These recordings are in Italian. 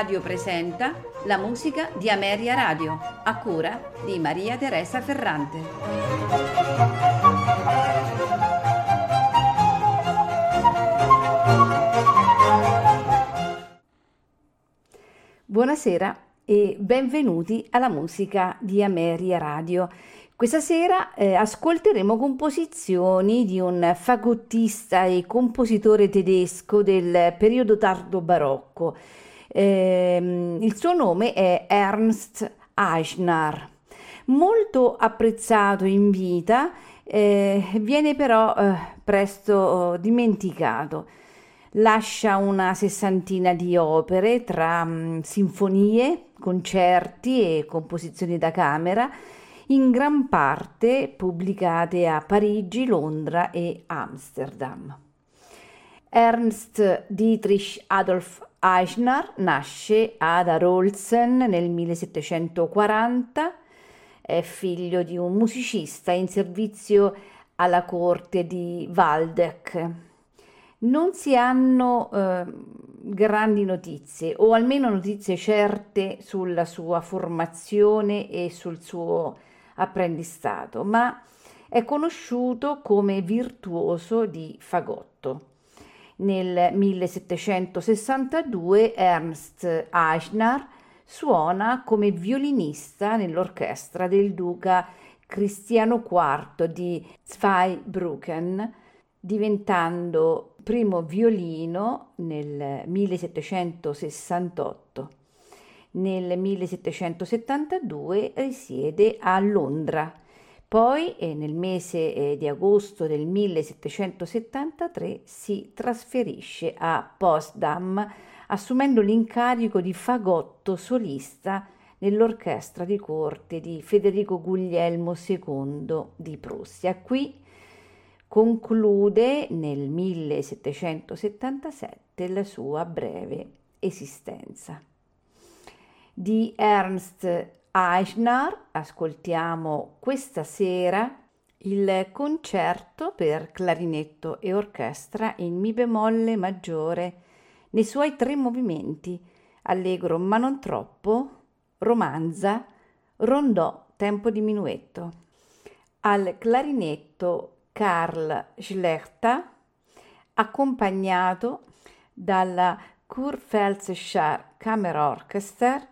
Radio presenta la musica di Ameria Radio, a cura di Maria Teresa Ferrante. Buonasera e benvenuti alla musica di Ameria Radio. Questa sera eh, ascolteremo composizioni di un fagottista e compositore tedesco del periodo tardo barocco. Eh, il suo nome è Ernst Eichner. Molto apprezzato in vita, eh, viene però eh, presto oh, dimenticato. Lascia una sessantina di opere tra mh, mm, sinfonie, concerti e composizioni da camera in gran parte pubblicate a Parigi, Londra e Amsterdam. Ernst Dietrich Adolf Eichner nasce ad Arolsen nel 1740, è figlio di un musicista in servizio alla corte di Waldeck. Non si hanno eh, grandi notizie, o almeno notizie certe sulla sua formazione e sul suo apprendistato, ma è conosciuto come virtuoso di fagotto. Nel 1762 Ernst Eichner suona come violinista nell'orchestra del duca Cristiano IV di Zweibrücken, diventando primo violino nel 1768 nel 1772 risiede a Londra. Poi eh, nel mese eh, di agosto del 1773 si trasferisce a Potsdam assumendo l'incarico di fagotto solista nell'orchestra di corte di Federico Guglielmo II di Prussia. Qui conclude nel 1777 la sua breve esistenza di Ernst Eichner ascoltiamo questa sera il concerto per clarinetto e orchestra in Mi bemolle maggiore nei suoi tre movimenti, allegro ma non troppo, romanza, rondò, tempo di minuetto. Al clarinetto Karl Schlechter, accompagnato dalla Kurpfälzischer Kammerorchester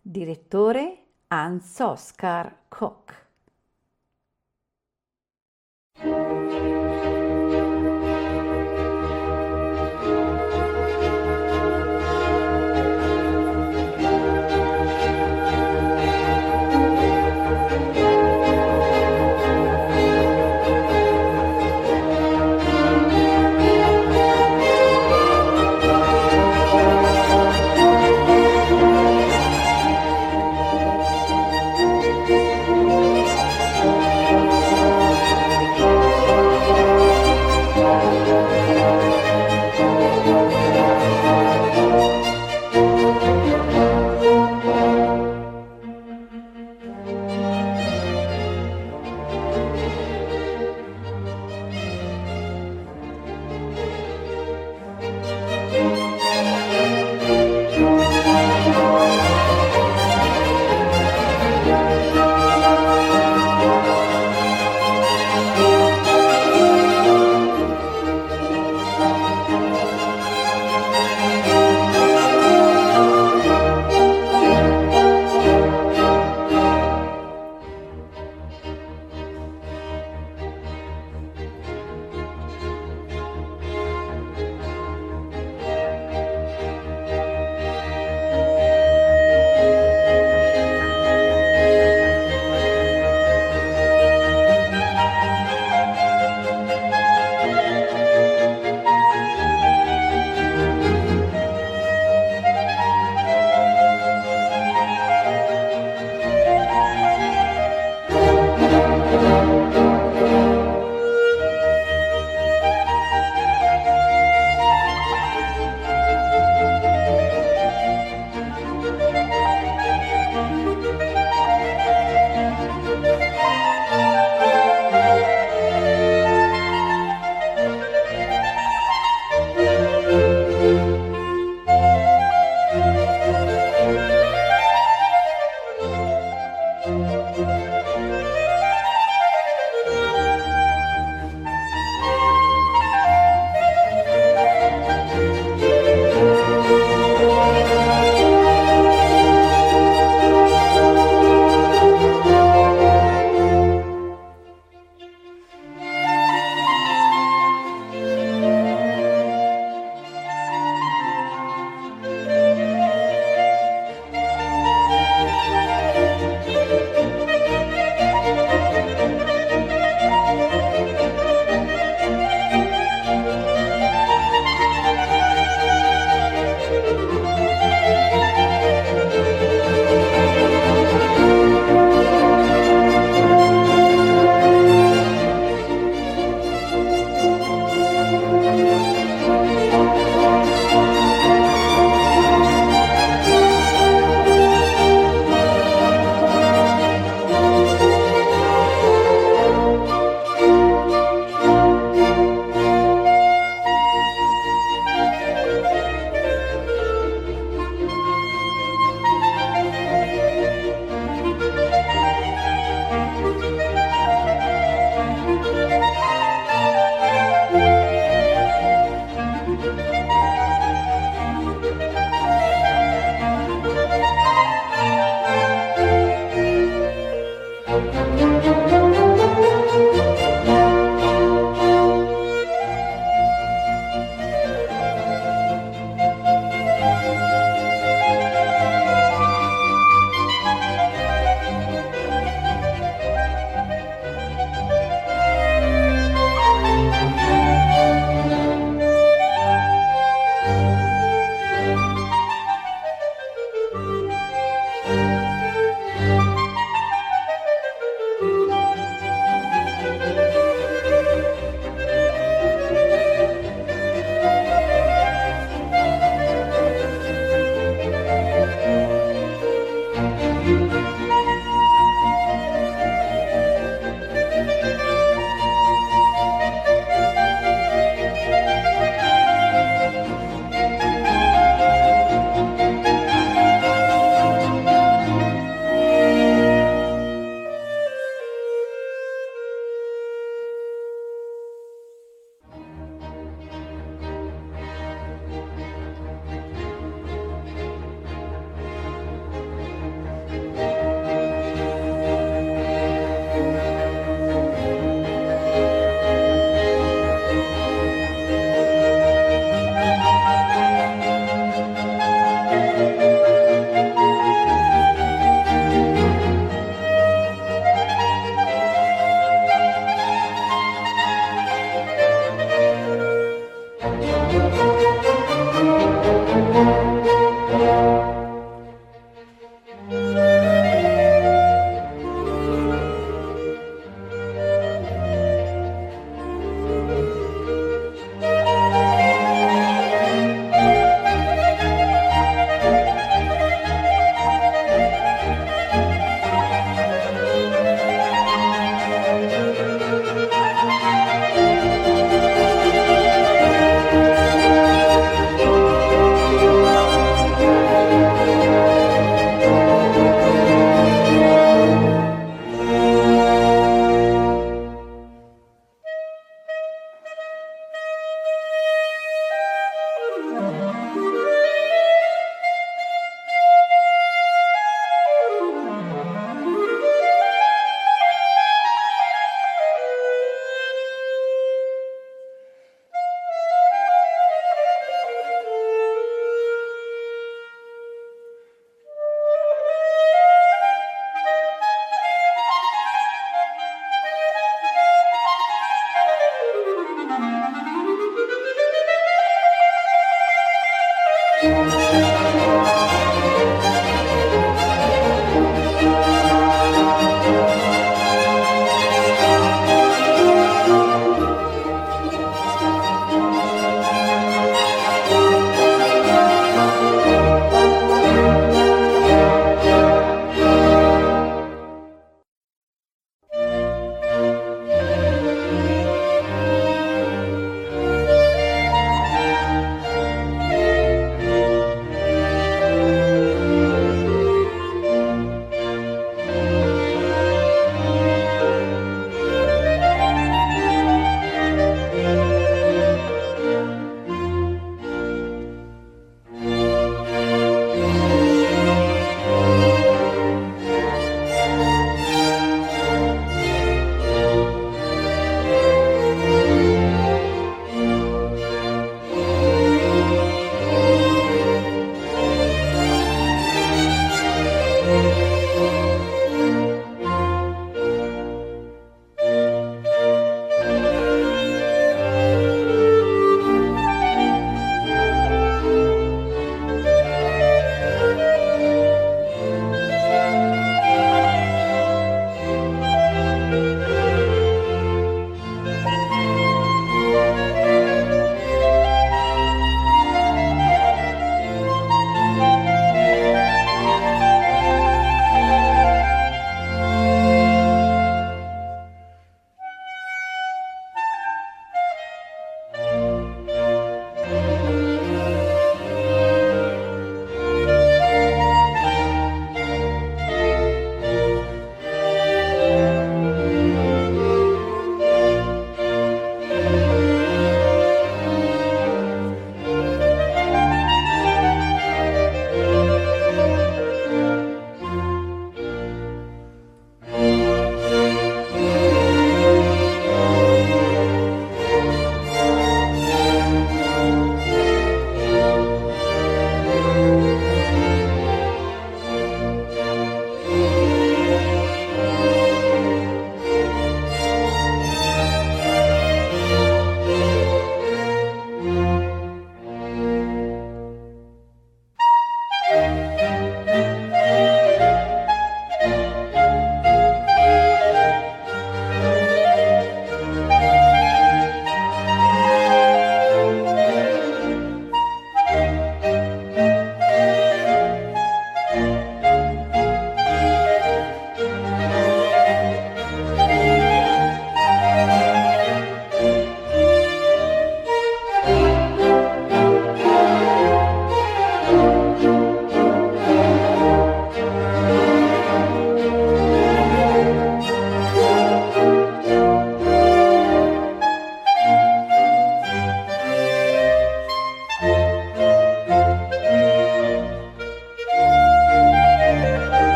Direttore and Soskar Koch.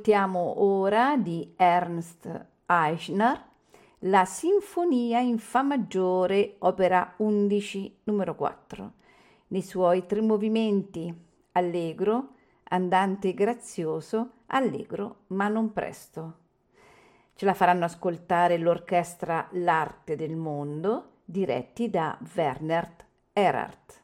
Ascoltiamo ora di Ernst Eichner la Sinfonia in Fa maggiore, opera 11, numero 4, nei suoi tre movimenti, allegro, andante grazioso, allegro ma non presto. Ce la faranno ascoltare l'orchestra L'Arte del Mondo, diretti da Werner Erhardt.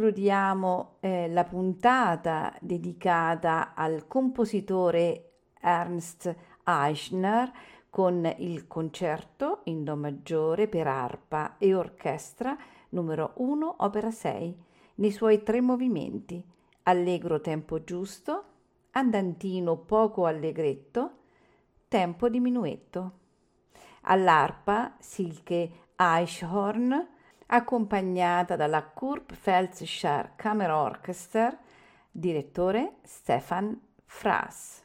Concludiamo eh, la puntata dedicata al compositore Ernst Eichner con il concerto in Do maggiore per arpa e orchestra numero 1, opera 6, nei suoi tre movimenti, allegro tempo giusto, andantino poco allegretto, tempo diminuetto. All'arpa Silke Eichhorn, accompagnata dalla Kurpfälzischer Kammerorchester, direttore Stefan Frass.